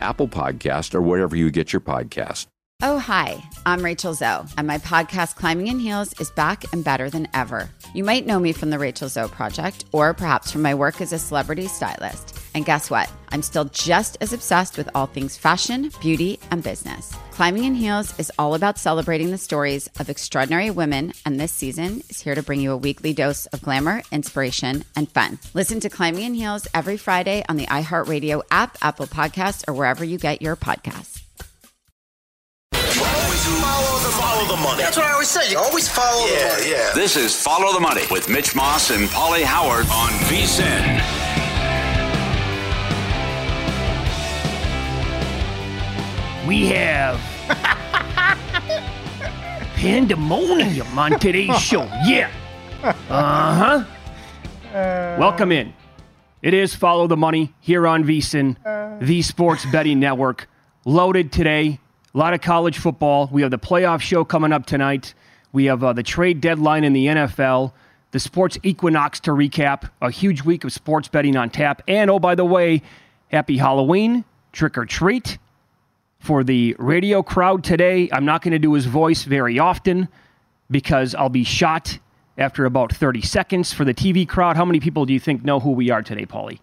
Apple Podcast, or wherever you get your podcast. Oh, hi, I'm Rachel Zoe, and my podcast, Climbing in Heels, is back and better than ever. You might know me from the Rachel Zoe Project, or perhaps from my work as a celebrity stylist. And guess what? I'm still just as obsessed with all things fashion, beauty, and business. Climbing in Heels is all about celebrating the stories of extraordinary women, and this season is here to bring you a weekly dose of glamour, inspiration, and fun. Listen to Climbing in Heels every Friday on the iHeartRadio app, Apple Podcasts, or wherever you get your podcasts. Always follow the, follow the money. That's what I always say. You always follow the money. yeah. This is Follow the Money with Mitch Moss and Paulie Howard on VSIN. We have pandemonium on today's show. Yeah. Uh huh. Welcome in. It is Follow the Money here on VSIN, the Sports Betting Network. Loaded today. A lot of college football. We have the playoff show coming up tonight. We have uh, the trade deadline in the NFL, the sports equinox to recap, a huge week of sports betting on tap. And oh, by the way, happy Halloween, trick or treat for the radio crowd today. I'm not going to do his voice very often because I'll be shot after about 30 seconds. For the TV crowd, how many people do you think know who we are today, Paulie?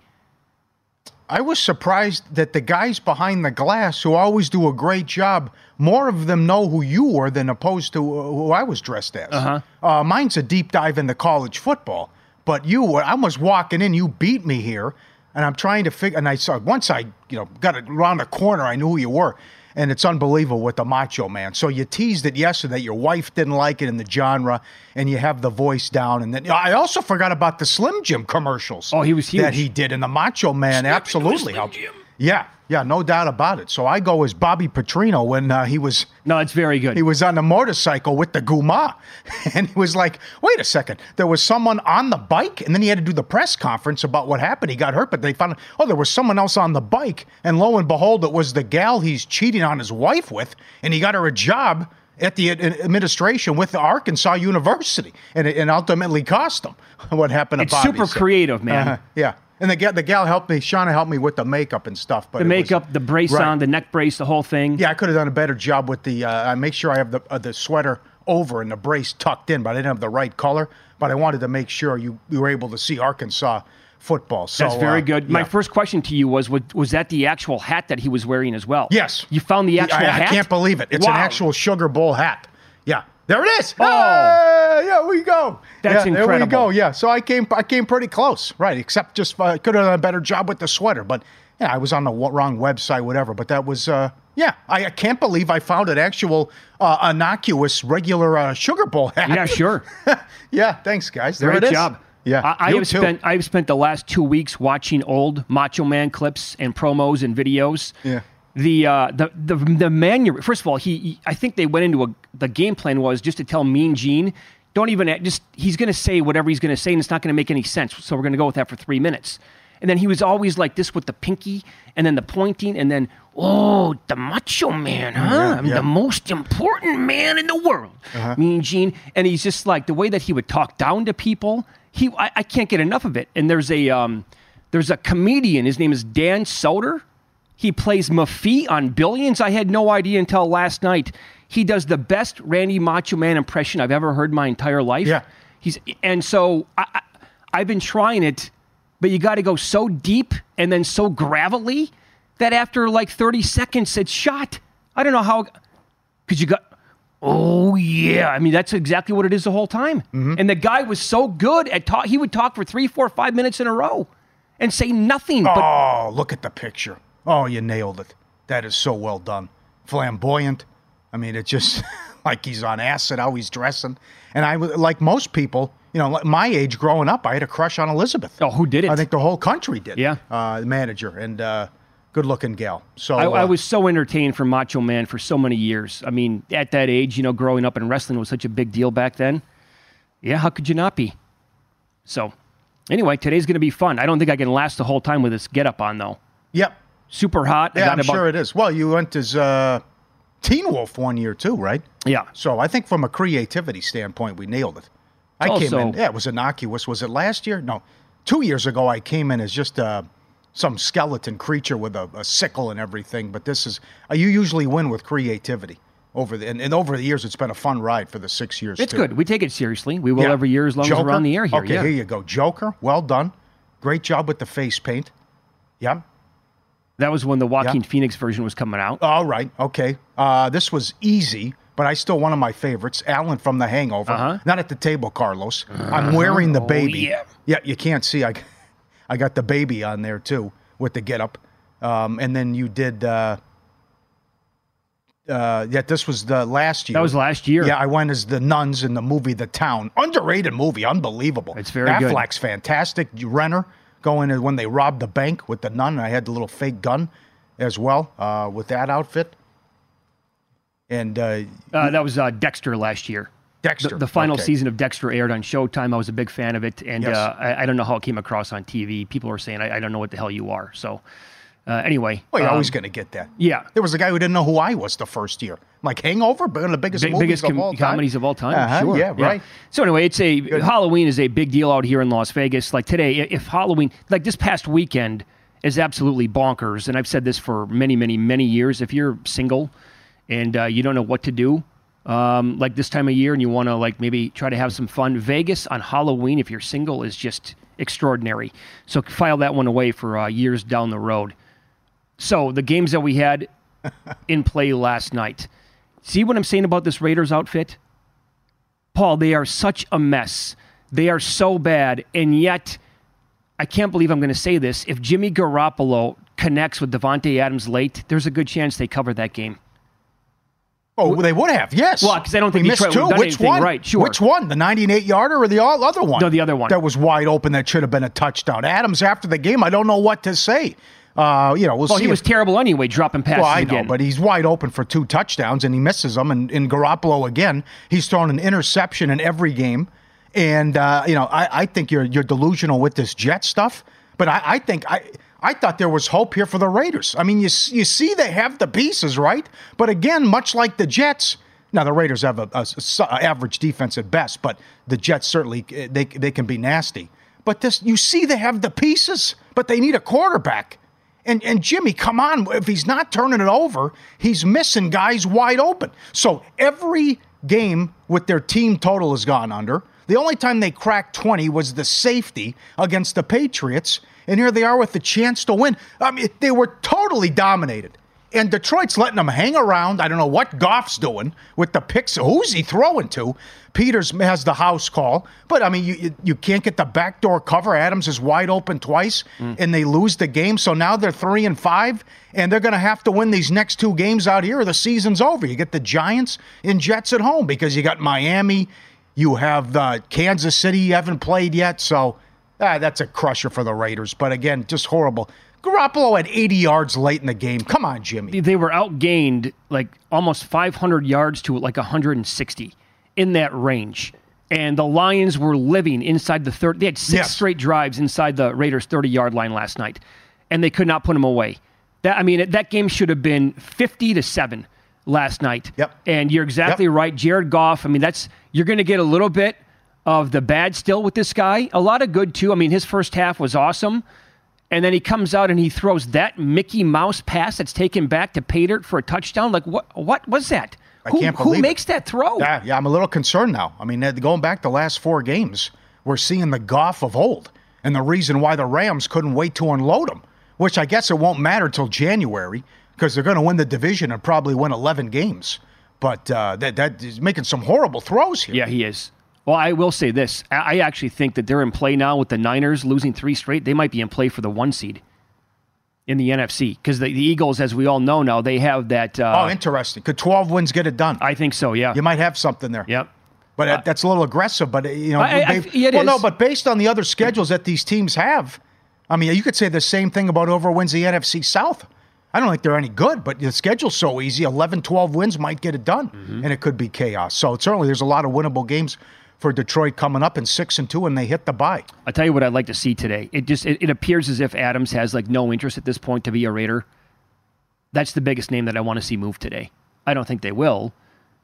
I was surprised that the guys behind the glass, who always do a great job, more of them know who you were than opposed to uh, who I was dressed as. Uh-huh. Uh, mine's a deep dive into college football, but you were. I was walking in, you beat me here, and I'm trying to figure. And I saw once I, you know, got around the corner, I knew who you were. And it's unbelievable with the Macho Man. So you teased it yesterday. that Your wife didn't like it in the genre, and you have the voice down. And then I also forgot about the Slim Jim commercials. Oh, he was that he did, and the Macho Man absolutely helped. Yeah, yeah, no doubt about it. So I go as Bobby Petrino when uh, he was No, it's very good. he was on the motorcycle with the Guma, and he was like, "Wait a second, there was someone on the bike," and then he had to do the press conference about what happened. He got hurt, but they found oh, there was someone else on the bike, and lo and behold, it was the gal he's cheating on his wife with, and he got her a job at the administration with the Arkansas University, and it and ultimately cost him what happened to It's Bobby. super So- creative, man. uh-huh, yeah. And the gal, the gal helped me. Shauna helped me with the makeup and stuff. But the it was- makeup, the brace Right. on, the neck brace, the whole thing. Yeah, I could have done a better job with the. Uh, I make sure I have the uh, the sweater over and the brace tucked in, but I didn't have the right color. But I wanted to make sure you, you were able to see Arkansas football. So That's very uh, good. My yeah. first question to you was, was was that the actual hat that he was wearing as well? Yes. You found the actual I, I hat? can't believe it. It's an actual Sugar Bowl hat. Yeah, there it is. Oh. Hey, yeah, we go. That's yeah, There we go. Yeah. So I came I came pretty close, right? Except just uh, could have done a better job with the sweater, but yeah, I was on the wrong website, whatever. But that was. Uh, yeah, I, I can't believe I found an actual uh, innocuous regular uh, Sugar Bowl hat. Yeah, sure. yeah, thanks, guys. There Great it is. job. Yeah, I, I have too. spent I've spent the last two weeks watching old Macho Man clips and promos and videos. Yeah. The uh, the the the manu First of all, he, he- I think they went into a the game plan was just to tell Mean Gene, don't even just he's going to say whatever he's going to say and it's not going to make any sense. So we're going to go with that for three minutes. And then he was always like this with the pinky and then the pointing and then oh the Macho Man, huh? Yeah, I'm yeah. Uh-huh. the most important man in the world. Mean Gene, and he's just like the way that he would talk down to people. He, I, I can't get enough of it. And there's a, um, there's a comedian. His name is Dan Soder. He plays Mafee on Billions. I had no idea until last night. He does the best Randy Macho Man impression I've ever heard in my entire life. Yeah. He's and so I, I, I've been trying it, but you got to go so deep and then so gravelly that after like 30 seconds it's shot. I don't know how, because you got, oh yeah. I mean, that's exactly what it is the whole time. Mm-hmm. And the guy was so good at talk. He would talk for three, four, five minutes in a row and say nothing. But Oh, look at the picture. Oh, you nailed it. That is so well done. Flamboyant. I mean, it just like he's on acid, how he's dressing. And I, was- like most people, you know, like my age growing up, I had a crush on Elizabeth. oh, who did it? I think the whole country did. Yeah. Uh, the manager and uh, good looking gal. So I, I uh, was so entertained for Macho Man for so many years. I mean, at that age, you know, growing up in wrestling was such a big deal back then. Yeah, how could you not be? So, anyway, today's going to be fun. I don't think I can last the whole time with this get up on, though. Yep. Super hot. Yeah, I'm about- sure it is. Well, you went as uh, Teen Wolf one year too, right? Yeah. So I think from a creativity standpoint, we nailed it. I It's came in. Yeah, it was innocuous. Was it last year? No, two years ago. I came in as just uh, some skeleton creature with a, a sickle and everything. But this is uh, you usually win with creativity. Over the and, and over the years, it's been a fun ride for the six years. It's too. good. We take it seriously. We will Yeah. every year as long as we're on the air here. Okay, yeah. here you go. Joker, well done. Great job with the face paint. Yeah. That was when the Joaquin Phoenix version was coming out. All right. Okay. Uh, this was easy, but I still one of my favorites. Alan from The Hangover. Uh-huh. Not at the table, Carlos. I'm wearing the baby. yeah. Yeah. You can't see. I, I got the baby on there too with the getup. Um, and then you did. Uh, uh, yeah, this was the last year. That was last year. Yeah, I went as the nuns in the movie The Town. Underrated movie, unbelievable. It's very good. Affleck's fantastic. Renner going in when they robbed the bank with the nun. I had the little fake gun as well uh, with that outfit. And uh, Uh, that was uh, Dexter last year. Dexter. The, the final okay. season of Dexter aired on Showtime. I was a big fan of it, and Yes. uh, I, I don't know how it came across on TV. People were saying, "I, I don't know what the hell you are." So, uh, anyway, Well, you're um, always going to get that. yeah. There was a guy who didn't know who I was the first year. Like Hangover, one of the biggest big, movies biggest of com- all time. comedies of all time. Uh-huh, Sure. Yeah, right. So anyway, it's a Halloween is a big deal out here in Las Vegas. Like today, if Halloween, like this past weekend, is absolutely bonkers. And I've said this for many, many, many years. If you're single and uh, you don't know what to do, um, like this time of year, and you want to like maybe try to have some fun, Vegas on Halloween, if you're single, is just extraordinary. So file that one away for uh, years down the road. So the games that we had in play last night. See what I'm saying about this Raiders outfit? Paul, they are such a mess. They are so bad. And yet, I can't believe I'm going to say this. If Jimmy Garoppolo connects with Davante Adams late, there's a good chance they cover that game. Oh, they would have, yes. Well, because I don't think we missed Detroit two. would've done Which anything one? right, sure. Which one? The 98 yarder or the all- other one? No, the other one. That was wide open. That should have been a touchdown. Adams after the game, I don't know what to say. Uh, you know, we'll Well, he was if- terrible anyway, dropping passes well, I know, again. but he's wide open for two touchdowns and he misses them. And in Garoppolo again, he's thrown an interception in every game. And uh, you know, I, I think you're you're delusional with this Jet stuff. But I, I think I I thought there was hope here for the Raiders. I mean, you you see they have the pieces, right? But again, much like the Jets. Now the Raiders have a, a a average defense at best, but the Jets certainly eh, they they can be nasty. But this, you see, they have the pieces, but they need a quarterback. And and Jimmy, come on, if he's not turning it over, he's missing guys wide open. So every game with their team total has gone under. The only time they cracked 20 was the safety against the Patriots. And here they are with the chance to win. I mean, they were totally dominated. And Detroit's letting them hang around. I don't know what Goff's doing with the picks. Who's he throwing to? Peters has the house call, but I mean, you you, you can't get the backdoor cover. Adams is wide open twice, and they lose the game. So now they're three and five, and they're going to have to win these next two games out here, or the season's over. You get the Giants and Jets at home because you got Miami, you have the Kansas City you haven't played yet. So ah, that's a crusher for the Raiders. But again, just horrible. Garoppolo had 80 yards late in the game. Come on, Jimmy. they were outgained like almost 500 yards to like 160 in that range. And the Lions were living inside the third. They had six Yes. straight drives inside the Raiders' 30 yard line last night, and they could not put them away. That I mean, that game should have been 50 to seven last night. Yep. And you're exactly Yep. right, Jared Goff. I mean, that's you're going to get a little bit of the bad still with this guy. A lot of good too. I mean, his first half was awesome. And then he comes out and he throws that Mickey Mouse pass that's taken back to Paydirt for a touchdown. Like what? What was that? I who can't who believe it. makes that throw? Yeah, yeah, I'm a little concerned now. I mean, going back the last four games, we're seeing the Goff of old, and the reason why the Rams couldn't wait to unload him which I guess it won't matter till January because they're going to win the division and probably win 11 games. But uh, that that is making some horrible throws here. Yeah, he is. Well, I will say this. I actually think that they're in play now with the Niners losing three straight. They might be in play for the one seed in the NFC because the, the Eagles, as we all know now, they have that. Uh, oh, interesting. Could 12 wins get it done? I think so, yeah. You might have something there. Yep. But uh, that's a little aggressive. But uh, you know, I- I- well, no, but based on the other schedules that these teams have, I mean, you could say the same thing about over wins the NFC South. I don't think they're any good, but the schedule's so easy. 11, 12 wins might get it done, Mm-hmm. and it could be chaos. So certainly, there's a lot of winnable games for Detroit coming up in six and two, and they hit the bye. I'll tell you what I'd like to see today. It just it, it appears as if Adams has like no interest at this point to be a Raider. That's the biggest name that I want to see move today. I don't think they will,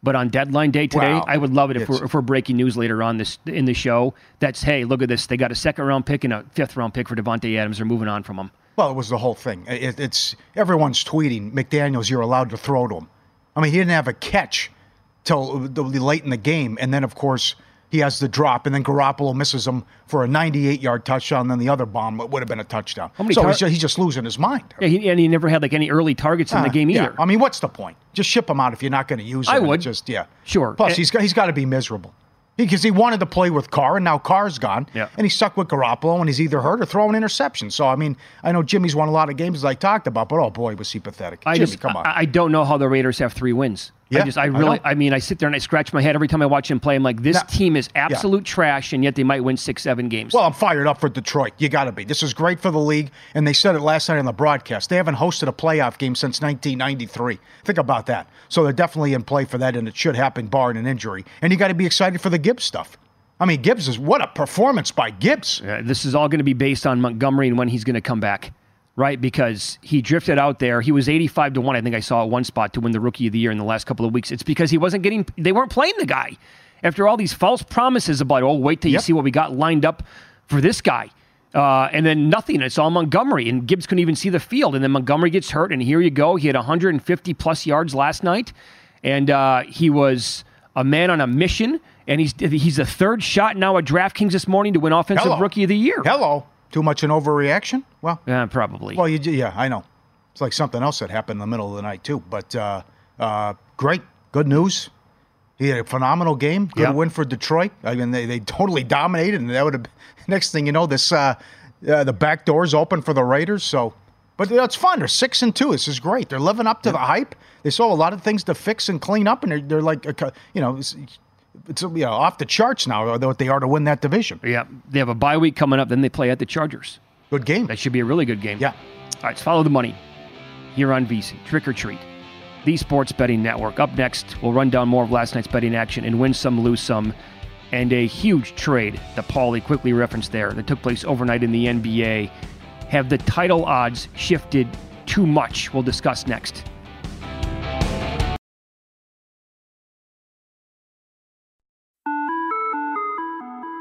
but on deadline day today, Well, I would love it if we're, if we're breaking news later on this in the show. That's hey, look at this. They got a second round pick and a fifth round pick for Davante Adams. They're moving on from him. Well, it was the whole thing. It, it's everyone's tweeting McDaniels. You're allowed to throw to him. I mean, he didn't have a catch till the late in the game, and then of course he has the drop, and then Garoppolo misses him for a 98-yard touchdown. Then the other bomb would have been a touchdown. So tar- he's, just, he's just losing his mind. Yeah, he, and he never had like any early targets in the Uh, game yeah. either. I mean, what's the point? Just ship him out if you're not going to use him. I would. Just yeah. Sure. Plus, And- he's got he's got to be miserable because he wanted to play with Carr, and now Carr's gone. Yeah. And he's stuck with Garoppolo, and he's either hurt or throwing interceptions. So I mean, I know Jimmy's won a lot of games as I talked about, but oh boy, was he pathetic. I Jimmy, just come on. I, I don't know how the Raiders have three wins. I Yeah, just I I really know. I, mean I sit there and I scratch my head every time I watch him play. I'm like this Now- team is absolute trash and yet they might win six seven games. Well, I'm fired up for Detroit. You got to be. This is great for the league, and they said it last night on the broadcast. They haven't hosted a playoff game since 1993. Think about that. So they're definitely in play for that, and it should happen, barring an injury. And you got to be excited for the Gibbs stuff. I mean, Gibbs is what a performance by Gibbs. Uh, this is all going to be based on Montgomery and when he's going to come back, right? Because he drifted out there. He was 85 to 1, I think I saw at one spot to win the rookie of the year in the last couple of weeks. It's because he wasn't getting, they weren't playing the guy. After all these false promises about, oh, wait till you see what we got lined up for this guy. Uh, and then nothing. It's all Montgomery, and Gibbs couldn't even see the field. And then Montgomery gets hurt, and here you go. He had 150 plus yards last night, and uh, he was a man on a mission. And he's he's the third shot now at DraftKings this morning to win Offensive Hello. Rookie of the Year. Hello. Too much an overreaction? Well, Yeah, probably. well, you, yeah, I know. It's like something else that happened in the middle of the night too. But uh, uh, great, good news. He had a phenomenal game. Good Yeah. win for Detroit. I mean, they, they totally dominated, and that would have. Next thing you know, this uh, uh, the back doors open for the Raiders. So, but it's fun. They're six and two. This is great. They're living up to the hype. They saw a lot of things to fix and clean up, and they're, they're like, you know, it's, you know off the charts now. What they are to win that division. yeah, they have a bye week coming up. Then they play at the Chargers. Good game. That should be a really good game. Yeah. All right, let's follow the money here on VSIN. Trick or treat. The Sports Betting Network. Up next, we'll run down more of last night's betting action and win some, lose some, and a huge trade that Paulie quickly referenced there that took place overnight in the NBA. Have the title odds shifted too much? We'll discuss next.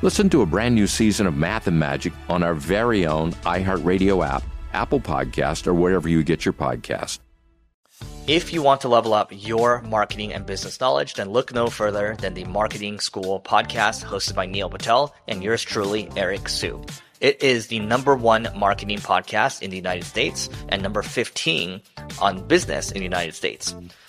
Listen to a brand new season of Math and Magic on our very own iHeartRadio app, Apple Podcast, or wherever you get your podcast. If you want to level up your marketing and business knowledge, then look no further than the Marketing School podcast hosted by Neil Patel and yours truly, Eric Siu. It is the number one marketing podcast in the United States and number 15 on business in the United States.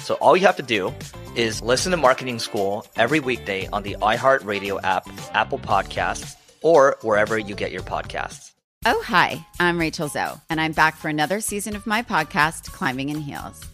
So all you have to do is listen to Marketing School every weekday on the iHeartRadio app, Apple Podcasts, or wherever you get your podcasts. Oh, hi, I'm Rachel Zoe, and I'm back for another season of my podcast, Climbing in Heels.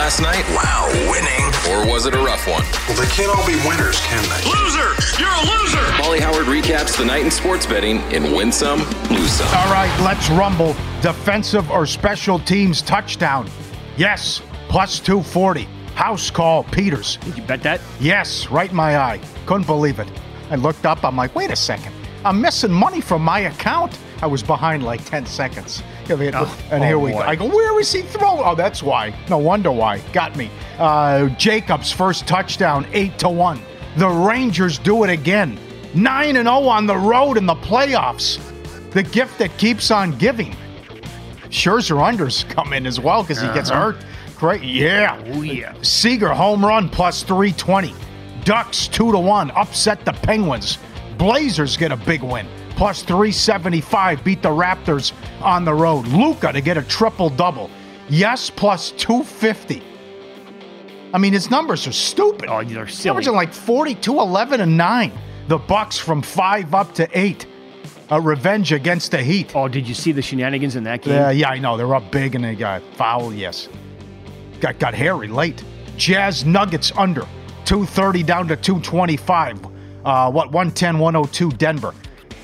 Last night? Wow, winning. Or was it a rough one? Well, they can't all be winners, can they? Loser! You're a loser! Paulie Howard recaps the night in sports betting in Win Some, Lose Some. All right, let's rumble. Defensive or special teams touchdown. Yes, plus 240. House call, Peters. Did you bet that? Yes, right in my eye. Couldn't believe it. I looked up, I'm like, wait a second. I'm missing money from my account. I was behind like 10 seconds. And Oh, here oh we boy. go. I go, where is he throwing? Oh, that's why. No wonder why. Got me. Uh, Jacobs' first touchdown, 8 to 1. The Rangers do it again. 9 and 0 on the road in the playoffs. The gift that keeps on giving. Scherzer unders come in as well because he gets Uh-huh. hurt. Great. Yeah. Oh, yeah. Seager home run plus 320. Ducks 2 to 1 upset the Penguins. Blazers get a big win. Plus 375 beat the Raptors on the road. Luka to get a triple double. Yes, plus 250. I mean, his numbers are stupid. Oh, they're silly. Averaging like 42, 11, and 9. The Bucks from 5 up to 8. A revenge against the Heat. Oh, did you see the shenanigans in that game? Yeah, yeah, I know. They're up big and they got foul, yes. Got got hairy late. Jazz Nuggets under. 230 down to 225. Uh, what, 110, 102 Denver.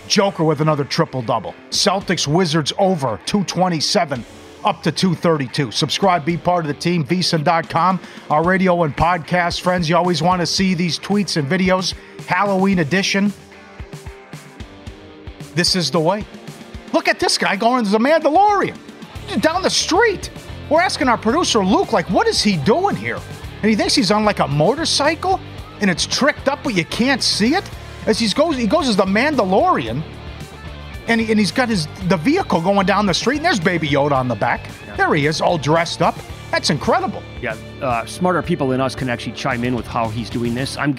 Joker with another triple double. Celtics Wizards over 227 up to 232. Subscribe, be part of the team, vsin.com. Our radio and podcast friends, you always want to see these tweets and videos. Halloween edition. This is the way. Look at this guy going as a Mandalorian down the street. We're asking our producer Luke, like, what is he doing here? And he thinks he's on like a motorcycle, and it's tricked up, but you can't see it. As he goes, he goes as the Mandalorian, and, he, and he's got his the vehicle going down the street, and there's Baby Yoda on the back. There he is, all dressed up. That's incredible. Yeah, uh, smarter people than us can actually chime in with how he's doing this. I'm.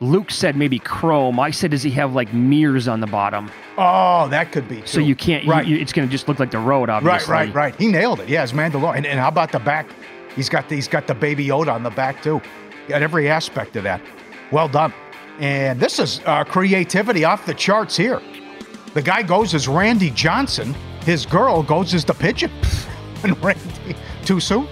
Luke said maybe chrome. I said, does he have like mirrors on the bottom? Oh, that could be. So you can't. Right. you- it's going to just look like the road, obviously. Right, right, right. He nailed it. Yeah, it's Mandalorian. And, and how about the back? He's got the, he's got the baby Yoda on the back too. Got every aspect of that. Well done. And this is uh, creativity off the charts here. The guy goes as Randy Johnson. His girl goes as the pigeon. and Randy, too soon.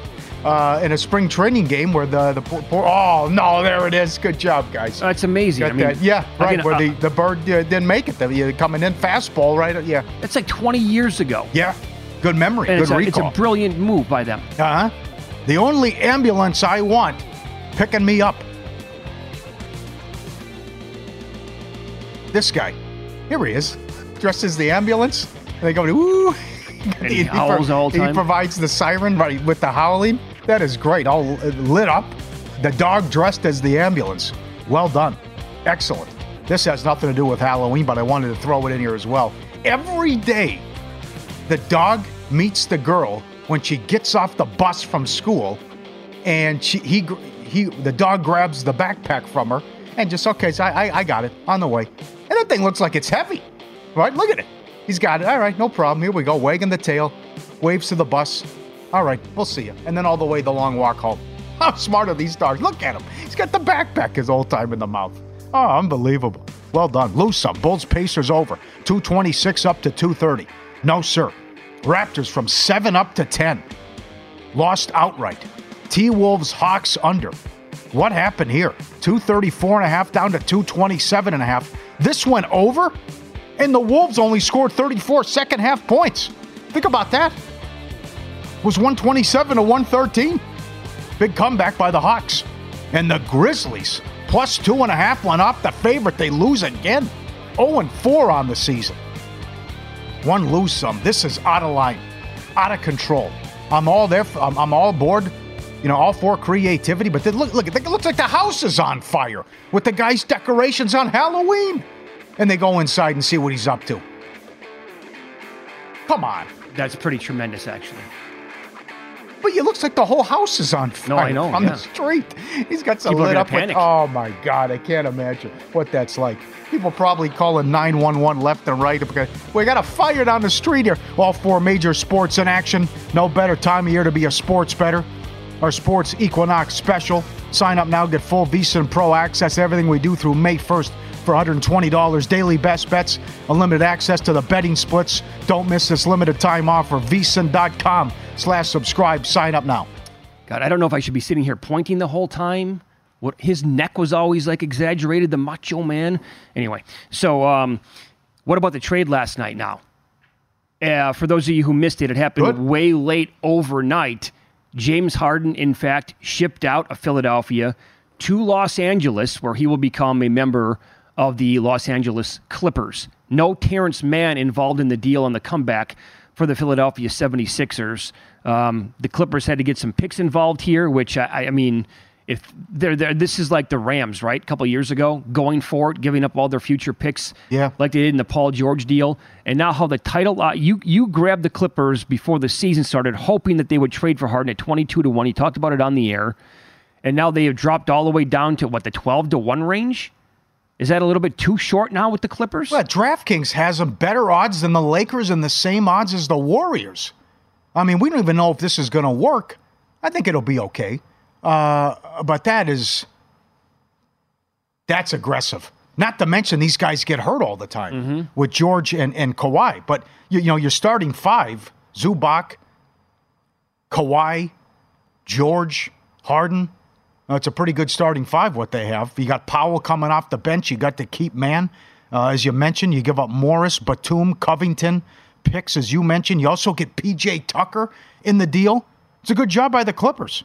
Uh, in a spring training game where the the poor, poor oh no there it is good job guys That's amazing. Got I mean, that. yeah right again, where uh, the, the bird uh, didn't make it the, uh, coming in fastball right yeah That's like 20 years ago. yeah good memory And good it's a, recall it's a brilliant move by them. uh-huh. The only ambulance I want picking me up. This guy. Here he is. Dressed as the ambulance. And they go, ooh. And he howls the whole He provides the siren right, with the howling. That is great. All lit up. The dog dressed as the ambulance. Well done. Excellent. This has nothing to do with Halloween, but I wanted to throw it in here as well. every day the dog meets the girl when she gets off the bus from school, and she he he the dog grabs the backpack from her and just okay, so I I, I got it on the way, and that thing looks like it's heavy, right? Look at it. He's got it. All right, no problem. Here we go. Wagging the tail, waves to the bus. All right, we'll see you. And then all the way the long walk home. How smart are these dogs? Look at him. He's got the backpack his whole time in the mouth. Oh, unbelievable. Well done. Lose some. Bulls Pacers over. 226 up to 230. No, sir. Raptors from 7 up to 10. Lost outright. T Wolves Hawks under. What happened here? 234 and a half down to 227 and a half. This went over, and the Wolves only scored 34 second half points. Think about that. It was 127 to 113. Big comeback by the Hawks. And the Grizzlies, plus two and a half, went off the favorite. They lose again. 0 and 4 on the season. One lose some. This is out of line, out of control. I'm all there. I'm, I'm all aboard. You know, all for creativity. But then look, look, it looks like the house is on fire with the guy's decorations on Halloween. And they go inside and see what he's up to. Come on. That's pretty tremendous, actually. But it looks like the whole house is on fire No, I know, on yeah. the street. He's got some People lit up. with- oh my God, I can't imagine what that's like. People probably calling 911 left and right. because We got a fire down the street here. All four major sports in action. No better time of year to be a sports better. Our Sports Equinox special. Sign up now, get full VSIN and Pro access everything we do through May 1st for $120. Daily best bets, unlimited access to the betting splits. Don't miss this limited time offer. VSiN.com slash subscribe. Sign up now. God, I don't know if I should be sitting here pointing the whole time. What his neck was always like exaggerated, the macho man. Anyway, so um, what about the trade last night? Now, uh, for those of you who missed it, it happened Good. way late overnight. James Harden, in fact, shipped out of Philadelphia to Los Angeles, where he will become a member of the Los Angeles Clippers. No Terance Mann involved in the deal on the comeback for the Philadelphia 76ers. Um, the Clippers had to get some picks involved here, which I, I mean, if they're there, this is like the Rams, right? A couple years ago, going for it, giving up all their future picks, Yeah. like they did in the Paul George deal, and now how the title uh, you you grabbed the Clippers before the season started, hoping that they would trade for Harden at twenty two to one. He talked about it on the air, and now they have dropped all the way down to what the twelve to one range. Is that a little bit too short now with the Clippers? Well, DraftKings has them better odds than the Lakers and the same odds as the Warriors. I mean, we don't even know if this is going to work. I think it'll be okay. Uh, but that is that's aggressive. Not to mention these guys get hurt all the time with George and, and Kawhi. But you, you know, you're starting five: Zubac, Kawhi, George, Harden. Uh, it's a pretty good starting five, what they have. You got Powell coming off the bench. You got to keep Mann. Uh, as you mentioned, you give up Morris, Batum, Covington, picks, as you mentioned. You also get PJ Tucker in the deal. It's a good job by the Clippers.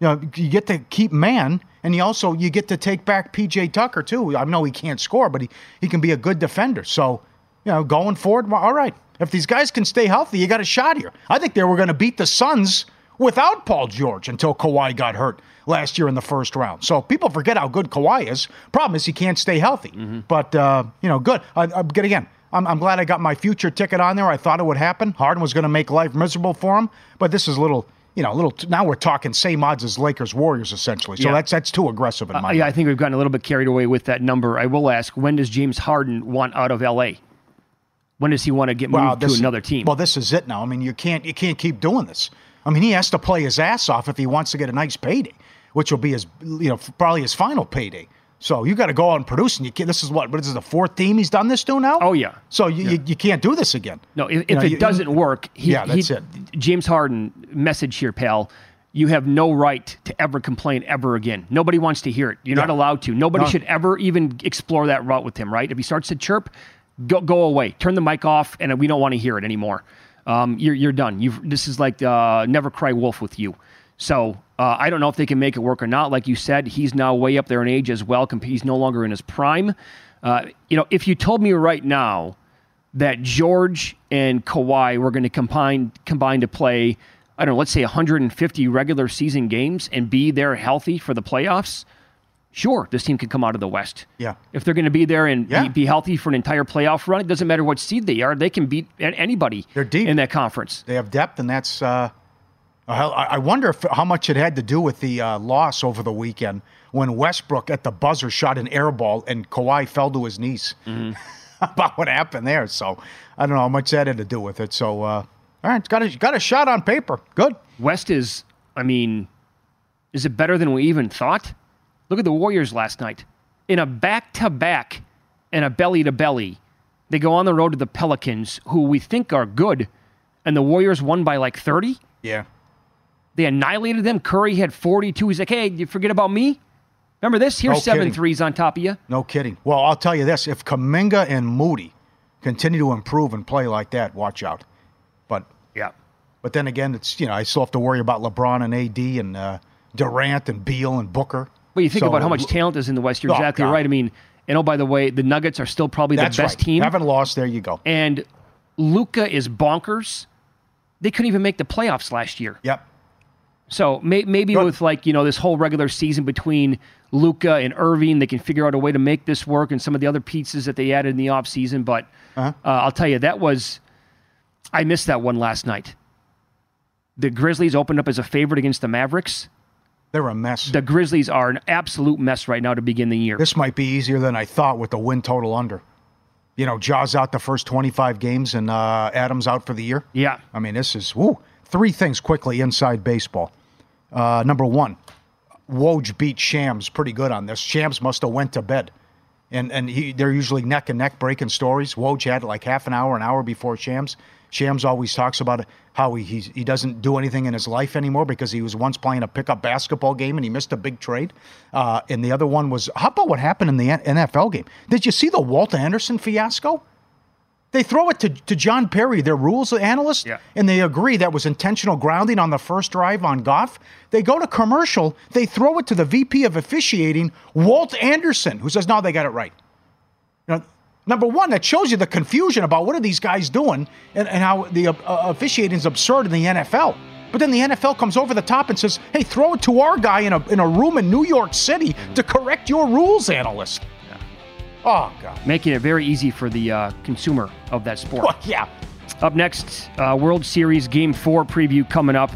You know, you get to keep Mann, and you also you get to take back PJ Tucker too. I know he can't score, but he, he can be a good defender. So, you know, going forward, well, all right. If these guys can stay healthy, you got a shot here. I think they were going to beat the Suns without Paul George until Kawhi got hurt last year in the first round. So people forget how good Kawhi is. Problem is he can't stay healthy. But uh, you know, good. I, good again. I'm, I'm glad I got my future ticket on there. I thought it would happen. Harden was going to make life miserable for him, but this is a little. You know, a little. Now we're talking same odds as Lakers Warriors essentially. So Yeah. that's that's too aggressive in Uh, my. yeah, I think we've gotten a little bit carried away with that number. I will ask, when does James Harden want out of LA? When does he want to get moved Wow, to another team? Well, this is it now. I mean, you can't you can't keep doing this. I mean, he has to play his ass off if he wants to get a nice payday, which will be his you know probably his final payday. So you got to go out and produce, and you can't. This is what is this, is the fourth team he's done this to now? Oh yeah. So you, you, you can't do this again. No, if, You if know, it doesn't work, he, Yeah, that's he- it. James Harden, message here, pal. You have no right to ever complain ever again. Nobody wants to hear it. You're not allowed to. Nobody No. should ever even explore that route with him, right? If he starts to chirp, go go away. Turn the mic off, and we don't want to hear it anymore. Um, you're you're done. You've this is like uh, never cry wolf with you. So uh, I don't know if they can make it work or not. Like you said, he's now way up there in age as well. He's no longer in his prime. Uh, you know, if you told me right now that George and Kawhi were going to combine combine to play, I don't know, let's say 150 regular season games and be there healthy for the playoffs, sure, this team could come out of the West. Yeah. If they're going to be there and Yeah. be, be healthy for an entire playoff run, it doesn't matter what seed they are. They can beat anybody They're deep. in that conference. They have depth, and that's. Uh, I I wonder if, how much it had to do with the uh, loss over the weekend when Westbrook at the buzzer shot an air ball and Kawhi fell to his knees. Mm-hmm. About what happened there. So I don't know how much that had to do with it. So uh, all right, got a got a shot on paper. Good. West is, I mean, is it better than we even thought? Look at the Warriors last night. In a back to back and a belly to belly, they go on the road to the Pelicans, who we think are good, and the Warriors won by like 30. Yeah. They annihilated them. Curry had 42. He's like, hey, you forget about me? Remember this? Here's No seven kidding. threes on top of you. No kidding. Well, I'll tell you this: if Kuminga and Moody continue to improve and play like that, watch out. But yeah. But then again, it's you know I still have to worry about LeBron and AD and uh, Durant and Beal and Booker. But you think So- about how much talent is in the West. You're Oh, exactly God. right. I mean, and oh, by the way, the Nuggets are still probably That's the best right. team. Haven't lost. There you go. And Luka is bonkers. They couldn't even make the playoffs last year. Yep. So may, maybe with like you know this whole regular season between Luka and Irving, they can figure out a way to make this work, and some of the other pieces that they added in the offseason. But Uh-huh. uh, I'll tell you, that was I missed that one last night. The Grizzlies opened up as a favorite against the Mavericks. They're a mess. The Grizzlies are an absolute mess right now to begin the year. This might be easier than I thought with the win total under. You know, Ja's out the first 25 games and uh, Adams out for the year. Yeah. I mean, this is woo. Three things quickly inside baseball. Uh, number one, Woj beat Shams pretty good on this. Shams must have went to bed, and and he, they're usually neck and neck breaking stories. Woj had like half an hour, an hour before Shams. Shams always talks about how he he's, he doesn't do anything in his life anymore because he was once playing a pickup basketball game and he missed a big trade. Uh, and the other one was how about what happened in the NFL game? Did you see the Walt Anderson fiasco? They throw it to, to John Parry, their rules analyst, and they agree that was intentional grounding on the first drive on Goff. They go to commercial, they throw it to the VP of officiating, Walt Anderson, who says, no, they got it right. You know, number one, that shows you the confusion about what are these guys doing and, and how the uh, officiating is absurd in the NFL. But then the NFL comes over the top and says, hey, throw it to our guy in a, in a room in New York City to correct your rules analyst. Oh, God. making it very easy for the uh, consumer of that sport. Well, yeah. Up next, uh, World Series Game 4 preview coming up,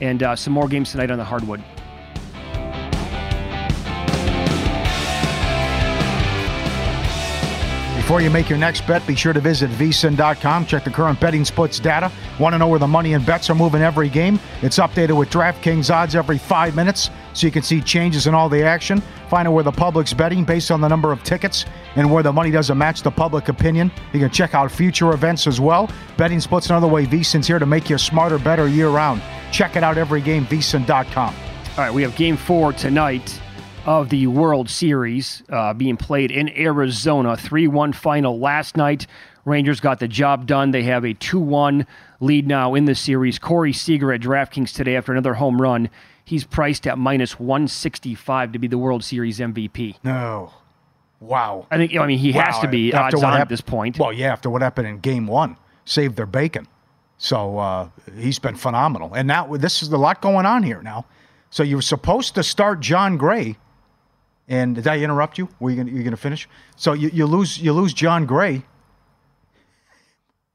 and uh, some more games tonight on the hardwood. Before you make your next bet, be sure to visit vsin.com. Check the current betting splits data. Want to know where the money and bets are moving every game? It's updated with DraftKings odds every five minutes so you can see changes in all the action. Find out where the public's betting based on the number of tickets and where the money doesn't match the public opinion. You can check out future events as well. Betting splits another way. VSIN's here to make you smarter, better year round. Check it out every game, vsin.com. All right, we have game four tonight of the World Series uh, being played in Arizona. 3 1 final last night. Rangers got the job done. They have a 2 1 lead now in the series. Corey Seager at DraftKings today after another home run. He's priced at minus 165 to be the World Series MVP. No. Wow. I think, I mean, he has to be after odds on at this point. Well, yeah, after what happened in game one, saved their bacon. So uh, he's been phenomenal. And now this is a lot going on here now. So you were supposed to start Jon Gray. And did I interrupt you? Were you gonna, you gonna finish? So you, you lose you lose Jon Gray.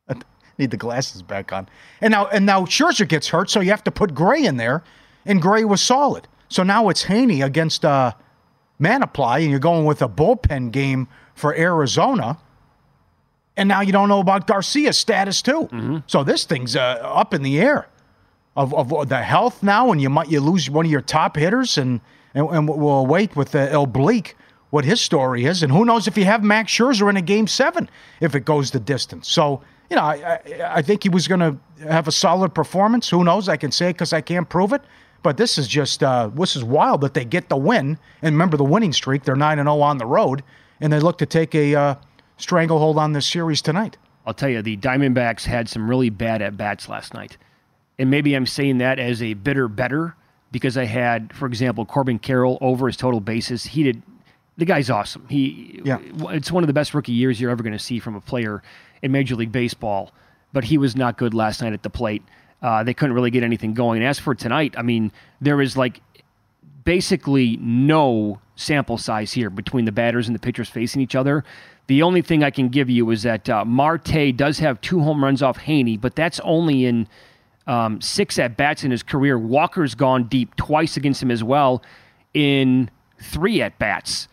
I need the glasses back on. And now and now Scherzer gets hurt, so you have to put Gray in there, and Gray was solid. So now it's Heaney against uh, Mantiply, and you're going with a bullpen game for Arizona. And now you don't know about Garcia's status too. So this thing's uh, up in the air of, of the health now, and you might you lose one of your top hitters, and and, and we'll wait with uh, El Bleak what his story is, and who knows if you have Max Scherzer in a game seven if it goes the distance. So you know, I I, I think he was going to have a solid performance. Who knows? I can say because I can't prove it. But this is just uh, this is wild that they get the win. And remember the winning streak; they're nine and zero on the road, and they look to take a uh, stranglehold on this series tonight. I'll tell you, the Diamondbacks had some really bad at bats last night. And maybe I'm saying that as a bitter better because I had, for example, Corbin Carroll over his total bases. He did, the guy's awesome. He, Yeah. It's one of the best rookie years you're ever going to see from a player in Major League Baseball. But he was not good last night at the plate. Uh, they couldn't really get anything going. As for tonight, I mean, there is like basically no sample size here between the batters and the pitchers facing each other. The only thing I can give you is that uh, Marte does have two home runs off Heaney, but that's only in um, six at bats in his career. Walker's gone deep twice against him as well in three at bats.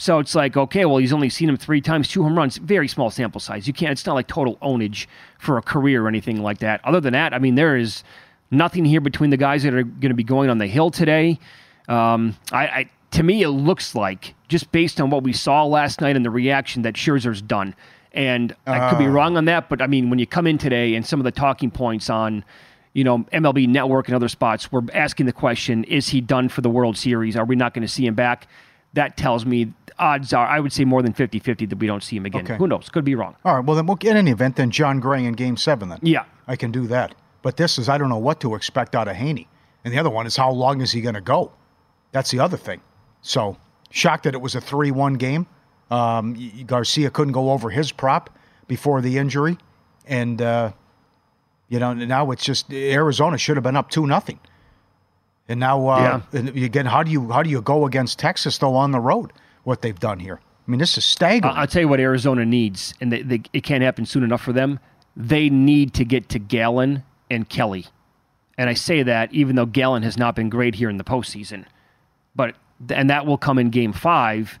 So it's like, okay, well, he's only seen him three times, two home runs, very small sample size. You can't, it's not like total ownage for a career or anything like that. Other than that, I mean, there is nothing here between the guys that are going to be going on the hill today. Um, I, I, to me, it looks like, just based on what we saw last night and the reaction, that Scherzer's done. And I could be Ah. wrong on that, but I mean, when you come in today and some of the talking points on, you know, MLB Network and other spots, we're asking the question: Is he done for the World Series? Are we not going to see him back? That tells me odds are, I would say more than 50-50 that we don't see him again. Okay. Who knows? Could be wrong. All right. Well, then we'll in any event, then Jon Gray in Game Seven. Then Yeah. I can do that. But this is I don't know what to expect out of Heaney, and the other one is how long is he going to go? That's the other thing. So shocked that it was a three-one game. Um, Garcia couldn't go over his prop before the injury, and uh, you know now it's just Arizona should have been up two nothing, and now uh, and again how do you how do you go against Texas though on the road? What they've done here? I mean, this is staggering. I- I'll tell you what Arizona needs, and they, they, it can't happen soon enough for them. They need to get to Gallen and Kelly. And I say that even though Gallen has not been great here in the postseason. But and that will come in game five.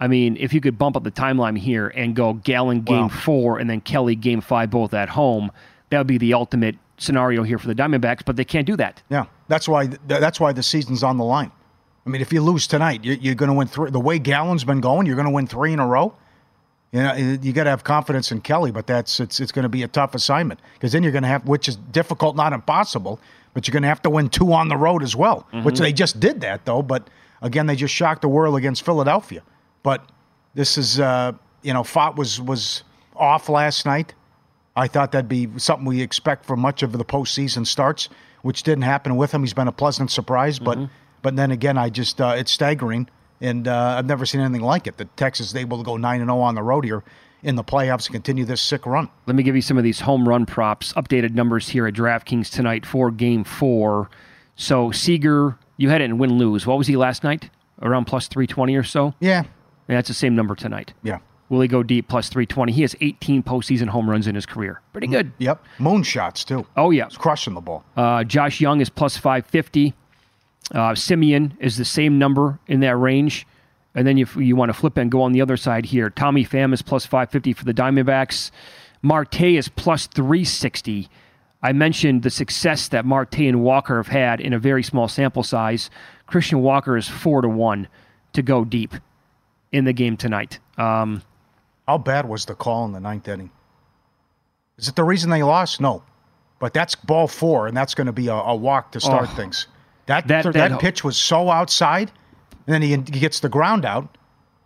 I mean, if you could bump up the timeline here and go Gallen game Wow. four and then Kelly game five both at home, that would be the ultimate scenario here for the Diamondbacks, but they can't do that. Yeah, that's why that's why the season's on the line. I mean, if you lose tonight, you're, you're going to win three. The way Gallen's been going, you're going to win three in a row. You know, you got to have confidence in Kelly, but that's it's it's going to be a tough assignment because then you're going to have, which is difficult, not impossible, but you're going to have to win two on the road as well. Which Mhm. they just did that though, but again, they just shocked the world against Philadelphia. But this is, uh, you know, Pfaadt was was off last night. I thought that'd be something we expect for much of the postseason starts, which didn't happen with him. He's been a pleasant surprise, but but then again, I just uh, it's staggering, and uh, I've never seen anything like it. That Texas is able to go nine and zero on the road here in the playoffs and continue this sick run. Let me give you some of these home run props, updated numbers here at DraftKings tonight for game four. So Seager, you had it in win lose. What was he last night? Around plus 320 or so? Yeah. Yeah, that's the same number tonight. Yeah. Will he go deep plus 320? He has 18 postseason home runs in his career. Pretty good. Yep, moonshots too. Oh, yeah. He's crushing the ball. Uh, Josh Jung is plus 550. Uh, Semien is the same number in that range. And then if you want to flip and go on the other side here, Tommy Pham is plus 550 for the Diamondbacks. Marte is plus 360. I mentioned the success that Marte and Walker have had in a very small sample size. Christian Walker is 4 to 1 to go deep in the game tonight. Um, How bad was the call in the ninth inning? Is it the reason they lost? No, but that's ball four, and that's going to be a, a walk to start Oh. things. That That- that, that- pitch was so outside, and then he, he gets the ground out,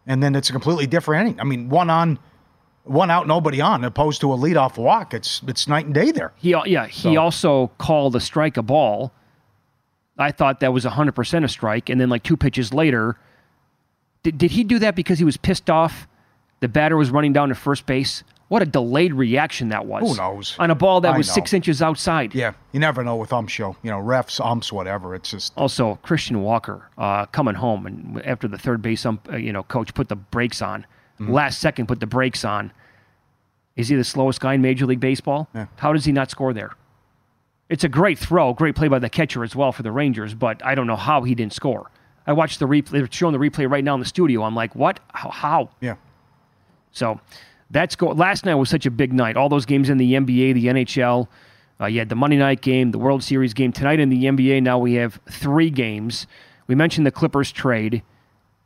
and then it's a completely different inning. I mean, one on, one out, nobody on, opposed to a leadoff walk. It's it's night and day there. He yeah, he So- also called a strike a ball. I thought that was 100% a strike and then like two pitches later did, did he do that because he was pissed off the batter was running down to first base? What a delayed reaction that was. Who knows? On a ball that I was know. 6 inches outside. Yeah, you never know with ump show. You know, refs, umps, whatever. It's just Also, Christian Walker uh, coming home and after the third base ump, uh, you know, coach put the brakes on. Mhm. Last second put the brakes on. Is he the slowest guy in Major League Baseball? Yeah. How does he not score there? It's a great throw, great play by the catcher as well for the Rangers, but I don't know how he didn't score. I watched the replay. They're showing the replay right now in the studio. I'm like, what? How? how? Yeah. So that's go. Last night was such a big night. All those games in the NBA, the NHL. Uh, you had the Monday night game, the World Series game tonight in the NBA. Now we have three games. We mentioned the Clippers trade.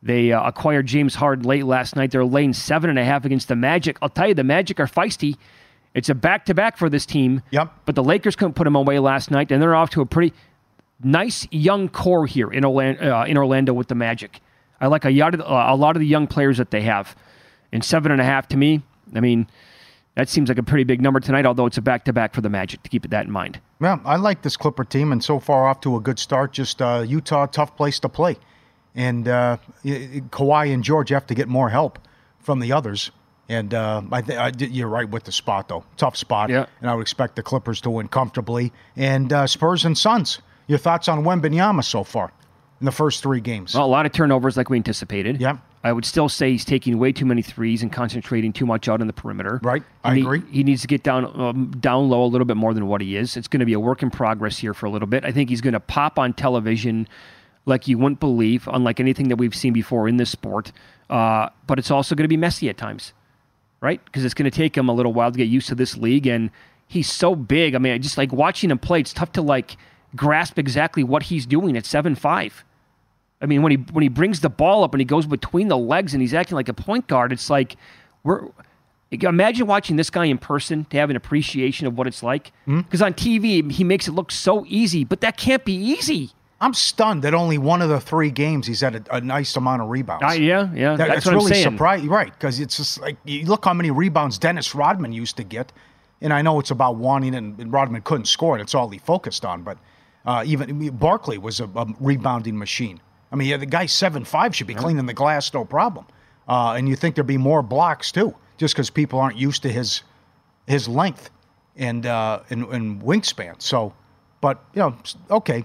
They uh, acquired James Harden late last night. They're laying seven and a half against the Magic. I'll tell you, the Magic are feisty. It's a back to back for this team. Yep. But the Lakers couldn't put them away last night, and they're off to a pretty nice young core here in Orlando, uh, in Orlando with the Magic. I like a, lot of, uh, a lot of the young players that they have. And seven and a half to me, I mean, that seems like a pretty big number tonight, although it's a back to back for the Magic to keep that in mind. Yeah, I like this Clipper team, and so far off to a good start. Just uh, Utah, tough place to play, and uh, Kawhi and George have to get more help from the others. And uh, I think I did- you're right with the spot though, tough spot. Yeah. And I would expect the Clippers to win comfortably. And uh, Spurs and Suns. Your thoughts on Wembanyama so far? in the first three games. Well, a lot of turnovers like we anticipated. Yeah. I would still say he's taking way too many threes and concentrating too much out in the perimeter. Right. I he- agree. He needs to get down um, down low a little bit more than what he is. It's going to be a work in progress here for a little bit. I think he's going to pop on television like you wouldn't believe, unlike anything that we've seen before in this sport. Uh, but it's also going to be messy at times, right? Because it's going to take him a little while to get used to this league, and he's so big. I mean, just like watching him play, it's tough to like grasp exactly what he's doing at seven five. I mean, when he when he brings the ball up and he goes between the legs and he's acting like a point guard, it's like we're imagine watching this guy in person to have an appreciation of what it's like. Because on TV he makes it look so easy, but that can't be easy. I'm stunned that only one of the three games he's had a, a nice amount of rebounds. Uh, yeah, yeah, That- that's, that's what really surprising, right? Because it's just like you look how many rebounds Dennis Rodman used to get, and I know it's about wanting, and, and Rodman couldn't score, and it's all he focused on. But uh, even Barkley was a, a rebounding machine. I mean, yeah, the guy seven five should be cleaning the glass, no problem. Uh, and you think there'd be more blocks too, just because people aren't used to his his length and uh, and, and wingspan. So, but you know, okay,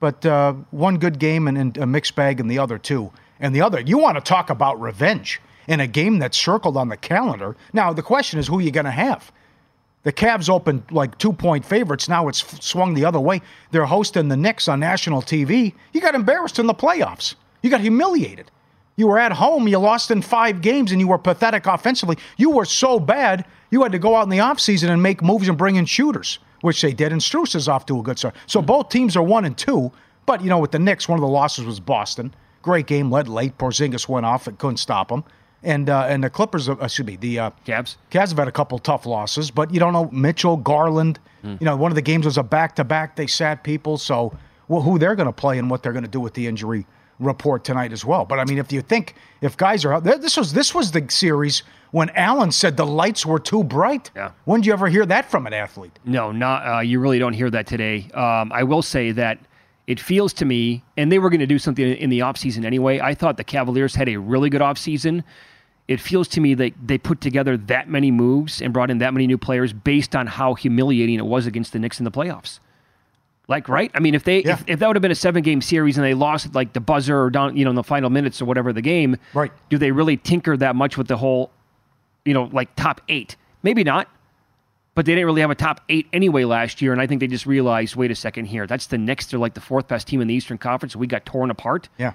but uh, one good game and, and a mixed bag in the other two. And the other, you want to talk about revenge in a game that's circled on the calendar. Now, the question is who you going to have? The Cavs opened like two point favorites. Now it's swung the other way. They're hosting the Knicks on national TV. You got embarrassed in the playoffs. You got humiliated. You were at home. You lost in five games and you were pathetic offensively. You were so bad, you had to go out in the offseason and make moves and bring in shooters, which they did. And Strus is off to a good start. So both teams are one and two. But, you know, with the Knicks, one of the losses was Boston. Great game, led late. Porzingis went off and couldn't stop him. And uh, and the Clippers, uh, excuse me, the uh, Cavs. Cavs have had a couple tough losses, but you don't know Mitchell, Garland. Hmm. You know, one of the games was a back to back. They sat people, so well, who they're going to play and what they're going to do with the injury report tonight as well. But I mean, if you think if guys are out, there, this was this was the series when Allen said the lights were too bright. Yeah. When did you ever hear that from an athlete? No, not uh, you really don't hear that today. Um, I will say that it feels to me, and they were going to do something in the offseason anyway. I thought the Cavaliers had a really good offseason. It feels to me that they put together that many moves and brought in that many new players based on how humiliating it was against the Knicks in the playoffs. Like, right? I mean, if they if, if that would have been a seven game series and they lost like the buzzer or down, you know, in the final minutes or whatever the game, right? Do they really tinker that much with the whole, you know, like top eight? Maybe not but they didn't really have a top eight anyway last year. And I think they just realized, wait a second here, that's the Knicks. They're like the fourth best team in the Eastern Conference. We got torn apart. Yeah.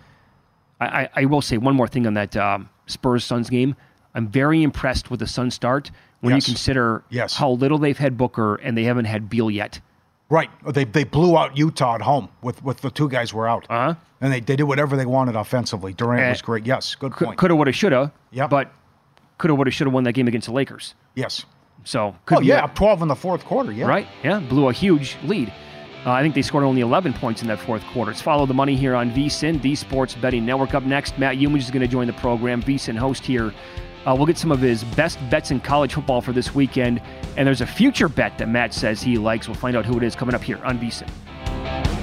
I, I, I will say one more thing on that um, Spurs Suns game. I'm very impressed with the Suns start when Yes. you consider Yes. how little they've had Booker and they haven't had Beal yet. Right. They they blew out Utah at home with with the two guys were out. Uh-huh. And they, they did whatever they wanted offensively. Durant Eh. was great. Yes, good point. Coulda, woulda, shoulda. Yep. But coulda, woulda, shoulda won that game against the Lakers. Yes. So could oh be yeah, a- up twelve in the fourth quarter. Yeah. Right? Yeah, blew a huge lead. Uh, I think they scored only 11 points in that fourth quarter. It's follow the money here on VSIN, the Sports Betting Network. Up next, Matt Youmans is going to join the program. VSIN host here. Uh, we'll get some of his best bets in college football for this weekend. And there's a future bet that Matt says he likes. We'll find out who it is coming up here on VSIN.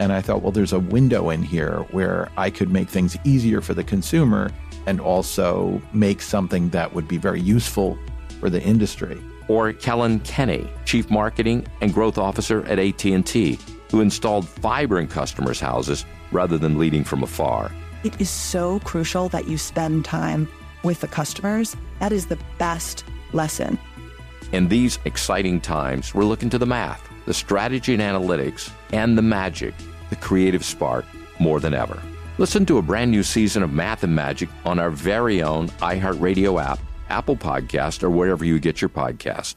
And I thought, well, there's a window in here where I could make things easier for the consumer and also make something that would be very useful for the industry. Or Kellyn Kenny, Chief Marketing and Growth Officer at AT&T, who installed fiber in customers' houses rather than leading from afar. It is so crucial that you spend time with the customers. That is the best lesson. In these exciting times, we're looking to the math, the strategy and analytics, and the magic, the creative spark, more than ever. Listen to a brand new season of Math and Magic on our very own iHeartRadio app, Apple Podcast, or wherever you get your podcast.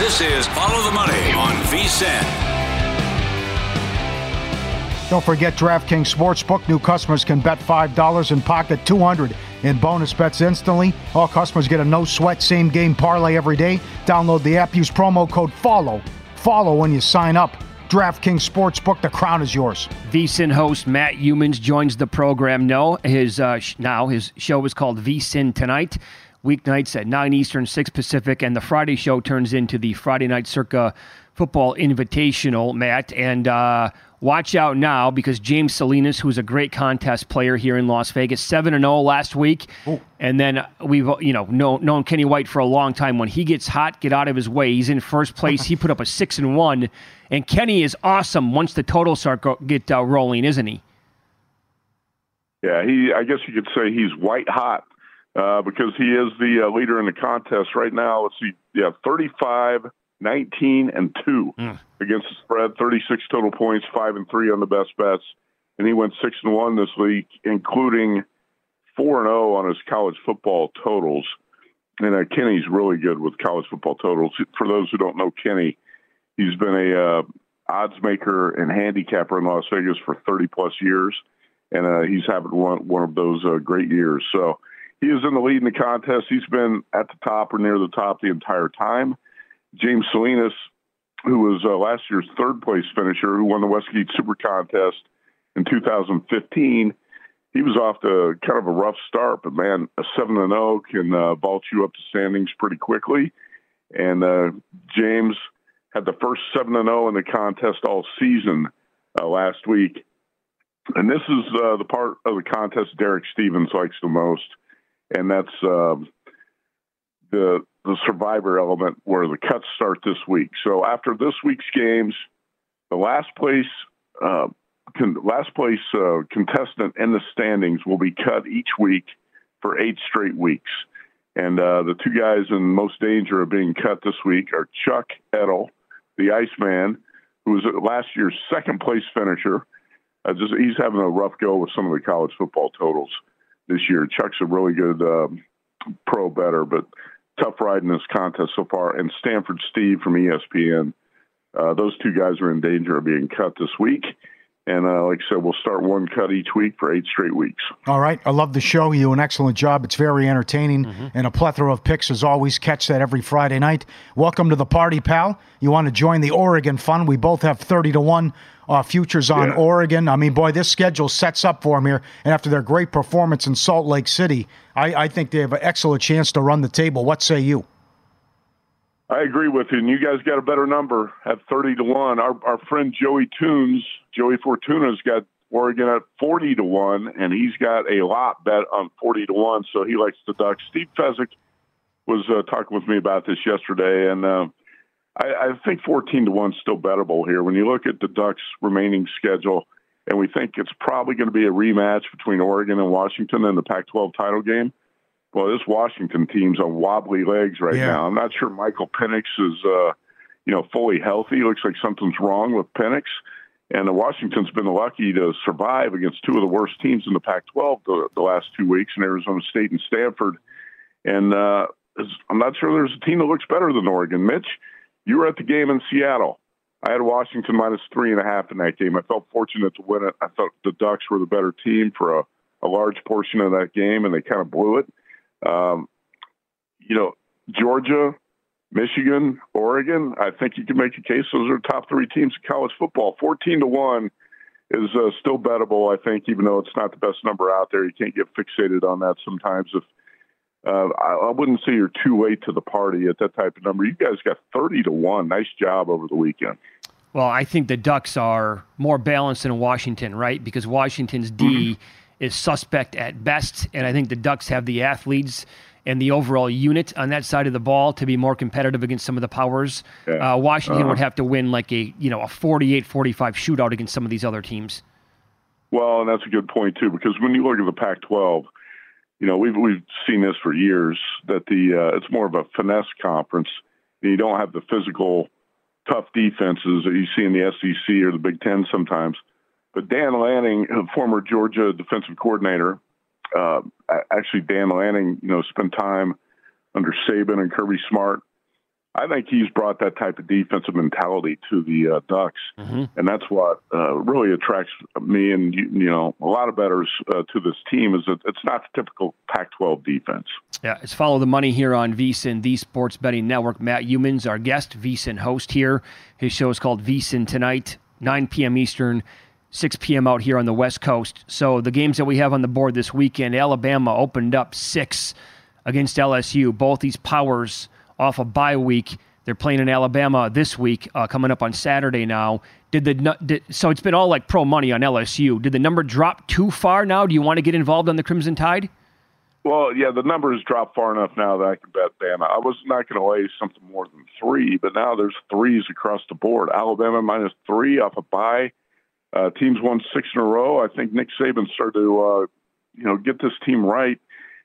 This is Follow the Money on VSIN. Don't forget DraftKings Sportsbook. New customers can bet $5 and pocket 200 in bonus bets instantly. All customers get a no sweat same game parlay every day. Download the app, use promo code FOLLOW. Follow when you sign up. DraftKings Sportsbook, the crown is yours. VSIN host Matt Youmans joins the program. No, his uh, sh- now his show is called VSIN Tonight. Weeknights at 9 Eastern, 6 Pacific, and the Friday show turns into the Friday Night Circa Football Invitational, Matt. And uh, watch out now because James Salinas, who's a great contest player here in Las Vegas, 7 and 0 last week. Ooh. And then we've you know known, known Kenny White for a long time. When he gets hot, get out of his way. He's in first place. he put up a 6 and 1. And Kenny is awesome once the totals start go, get uh, rolling, isn't he? Yeah, he. I guess you could say he's white hot uh, because he is the uh, leader in the contest right now. Let's see, yeah, 35, 19, and two Mm. against the spread, 36 total points, five and three on the best bets, and he went six and one this week, including four and zero on his college football totals. And uh, Kenny's really good with college football totals. For those who don't know Kenny, he's been a uh, odds maker and handicapper in Las Vegas for 30 plus years, and uh, he's having one one of those uh, great years. So he is in the lead in the contest. He's been at the top or near the top the entire time. James Salinas, who was uh, last year's third place finisher, who won the Westgate Super Contest in 2015, he was off to kind of a rough start, but man, a seven and zero can uh, vault you up to standings pretty quickly. And uh, James had the first seven and zero in the contest all season uh, last week. And this is uh, the part of the contest Derek Stevens likes the most, and that's um the the survivor element where the cuts start this week. So after this week's games, the last place uh, con- last place uh, contestant in the standings will be cut each week for eight straight weeks. And uh, the two guys in most danger of being cut this week are Chuck Edel, the Iceman, who was last year's second place finisher. Uh, just he's having a rough go with some of the college football totals this year. Chuck's a really good um, pro better, but tough ride in this contest so far. And Stanford Steve from ESPN, uh, those two guys are in danger of being cut this week. And uh, like I said, we'll start one cut each week for eight straight weeks. All right. I love the show. You do an excellent job. It's very entertaining Mm-hmm. and a plethora of picks as always. Catch that every Friday night. Welcome to the party, pal. You want to join the Oregon fun? We both have 30 to 1 uh, futures on Yeah. Oregon. I mean, boy, this schedule sets up for them here. And after their great performance in Salt Lake City, I, I think they have an excellent chance to run the table. What say you? I agree with you, and you guys got a better number at thirty to one. Our our friend Joey Tunes, Joey Fortuna's got Oregon at forty to one, and he's got a lot bet on forty to one. So he likes the Ducks. Steve Fezzik was uh, talking with me about this yesterday, and uh, I, I think fourteen to one is still bettable here. When you look at the Ducks' remaining schedule, and we think it's probably going to be a rematch between Oregon and Washington in the Pac-12 title game. Well, this Washington team's on wobbly legs right Yeah. now. I'm not sure Michael Penix is, uh, you know, fully healthy. Looks like something's wrong with Penix. And Washington's been lucky to survive against two of the worst teams in the Pac-12 the, the last two weeks in Arizona State and Stanford. And uh, I'm not sure there's a team that looks better than Oregon. Mitch, you were at the game in Seattle. I had Washington minus three and a half in that game. I felt fortunate to win it. I thought the Ducks were the better team for a, a large portion of that game, and they kind of blew it. Um, you know, Georgia, Michigan, Oregon. I think you can make a case those are top three teams in college football. Fourteen to one is uh, still bettable. I think, even though it's not the best number out there, you can't get fixated on that sometimes. If uh, I, I wouldn't say you're too late to the party at that type of number. You guys got thirty to one. Nice job over the weekend. Well, I think the Ducks are more balanced than Washington, right? Because Washington's D is suspect at best, and I think the Ducks have the athletes and the overall unit on that side of the ball to be more competitive against some of the powers. Yeah. Uh, Washington Uh-huh. would have to win like a you know a 48-45 shootout against some of these other teams. Well, and that's a good point too, because when you look at the Pac-12, you know we've we've seen this for years that the uh, it's more of a finesse conference. You don't have the physical, tough defenses that you see in the SEC or the Big Ten sometimes. But Dan Lanning, a former Georgia defensive coordinator, uh, actually Dan Lanning, you know, spent time under Saban and Kirby Smart. I think he's brought that type of defensive mentality to the uh, Ducks, and that's what uh, really attracts me and you, you know a lot of bettors uh, to this team. Is that it's not the typical Pac-12 defense. Yeah, it's follow the money here on VSIN, the Sports Betting Network. Matt Youmans, our guest, VSIN host here. His show is called VSIN Tonight, 9 p.m. Eastern, 6 p.m. out here on the West Coast. So the games that we have on the board this weekend, Alabama opened up six against LSU. Both these powers off a bye week. They're playing in Alabama this week, uh, coming up on Saturday now. Did the did, so? It's been all like pro money on LSU. Did the number drop too far now? Do you want to get involved on the Crimson Tide? Well, yeah, the numbers dropped far enough now that I can bet Bama. I was not going to lay something more than three, but now there's threes across the board. Alabama minus three off a bye. Uh, teams won six in a row. I think Nick Saban started to, uh, you know, get this team right.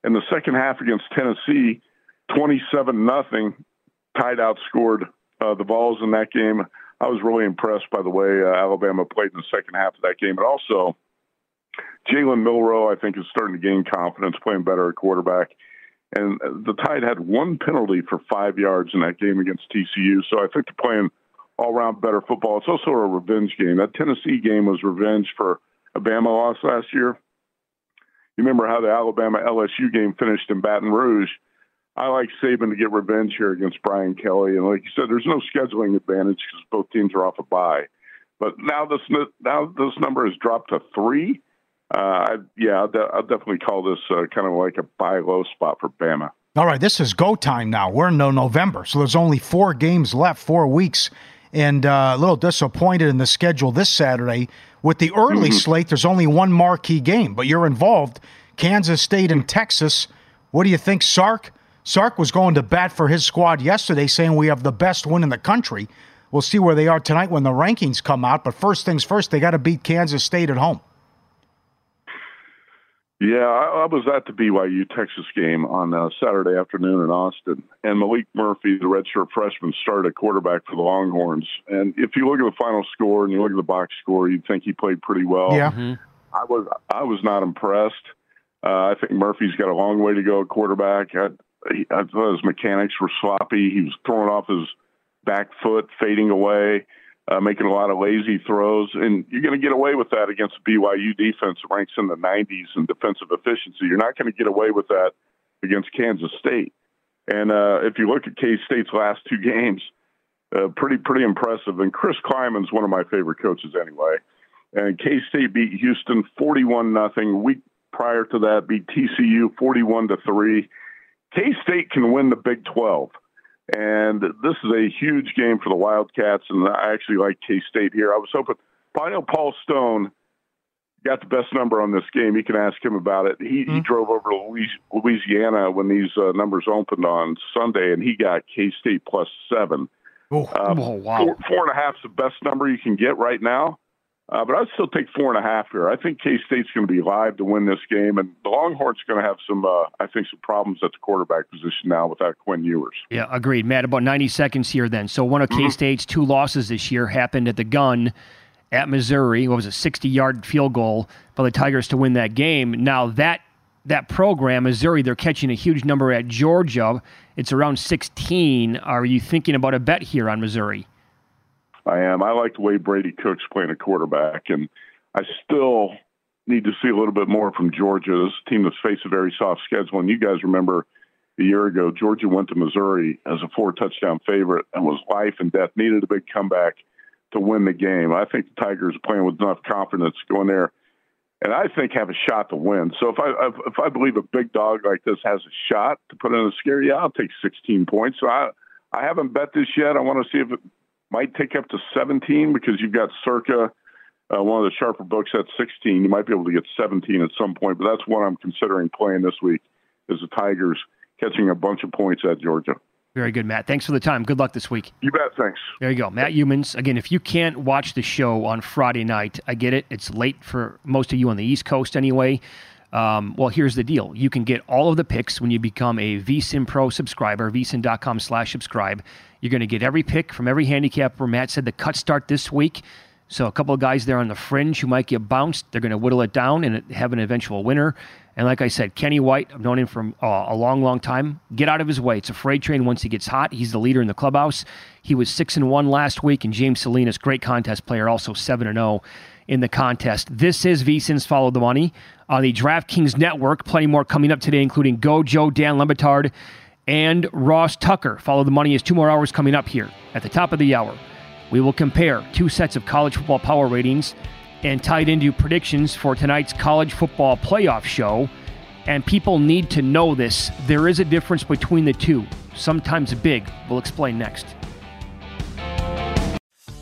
In the second half against Tennessee, twenty-seven nothing, tied outscored uh, the Vols in that game. I was really impressed by the way uh, Alabama played in the second half of that game, and also Jalen Milroe, I think, is starting to gain confidence, playing better at quarterback. And the Tide had one penalty for five yards in that game against TCU, so I think they're playing all-around better football. It's also a revenge game. That Tennessee game was revenge for a Bama loss last year. You remember how the Alabama LSU game finished in Baton Rouge? I like Saban to get revenge here against Brian Kelly, and like you said, there's no scheduling advantage because both teams are off a bye. But now this now this number has dropped to three. Uh, I, yeah, I'll, de- I'll definitely call this uh, kind of like a buy low spot for Bama. All right, this is go time now. We're in no November, so there's only four games left, four weeks, and uh, a little disappointed in the schedule this Saturday. With the early slate, there's only one marquee game, but you're involved. Kansas State and Texas. What do you think, Sark? Sark was going to bat for his squad yesterday, saying we have the best win in the country. We'll see where they are tonight when the rankings come out. But first things first, they got to beat Kansas State at home. Yeah, I, I was at the BYU Texas game on uh, Saturday afternoon in Austin, and Maalik Murphy, the redshirt freshman, started at quarterback for the Longhorns. And if you look at the final score and you look at the box score, you'd think he played pretty well. Yeah. I was I was not impressed. Uh, I think Murphy's got a long way to go at quarterback. I, he, I thought his mechanics were sloppy. He was throwing off his back foot, fading away. Uh, making a lot of lazy throws, and you're going to get away with that against BYU defense ranks in the 90s in defensive efficiency. You're not going to get away with that against Kansas State. And uh, if you look at K State's last two games, uh, pretty pretty impressive. And Chris Klieman's one of my favorite coaches anyway. And K State beat Houston 41 nothing. Week prior to that, beat TCU 41 to three. K State can win the Big 12. And this is a huge game for the Wildcats, and I actually like K State here. I was hoping, I know Paul Stone got the best number on this game. You can ask him about it. He, mm-hmm. he drove over to Louisiana when these uh, numbers opened on Sunday, and he got K State plus seven. Oh, um, oh wow! Four, four and a half is the best number you can get right now. Uh, but I'd still take four and a half here. I think K State's going to be live to win this game, and the Longhorns going to have some, uh, I think, some problems at the quarterback position now without Quinn Ewers. Yeah, agreed, Matt. About ninety seconds here, then. So one of mm-hmm. K State's two losses this year happened at the gun at Missouri. What was a sixty-yard field goal by the Tigers to win that game? Now that that program, Missouri, they're catching a huge number at Georgia. It's around sixteen. Are you thinking about a bet here on Missouri? I am. I like the way Brady Cook's playing a quarterback, and I still need to see a little bit more from Georgia. This team that's faced a very soft schedule, and you guys remember a year ago, Georgia went to Missouri as a four touchdown favorite and was life and death. Needed a big comeback to win the game. I think the Tigers are playing with enough confidence going there, and I think have a shot to win. So if I if I believe a big dog like this has a shot to put in a scare, yeah, I'll take 16 points. So I I haven't bet this yet. I want to see if it might take up to 17 because you've got circa uh, one of the sharper books at 16. You might be able to get 17 at some point, but that's what I'm considering playing this week is the Tigers catching a bunch of points at Georgia. Very good, Matt. Thanks for the time. Good luck this week. You bet. Thanks. There you go. Matt Youmans. Again, if you can't watch the show on Friday night, I get it. It's late for most of you on the East Coast anyway. Um, well, here's the deal. You can get all of the picks when you become a VSIN Pro subscriber, vsin.com slash subscribe. You're going to get every pick from every handicapper. Matt said the cuts start this week. So a couple of guys there on the fringe who might get bounced, they're going to whittle it down and have an eventual winner. And like I said, Kenny White, I've known him for uh, a long, long time. Get out of his way. It's a freight train once he gets hot. He's the leader in the clubhouse. He was six and one last week, and James Salinas, great contest player, also seven and zero oh in the contest. This is VSIN's Follow the Money on the DraftKings Network. Plenty more coming up today, including Gojo, Dan Le and Ross Tucker. Follow the Money is two more hours coming up here at the top of the hour. We will compare two sets of college football power ratings and tie it into predictions for tonight's college football playoff show. And people need to know this. There is a difference between the two, sometimes big. We'll explain next.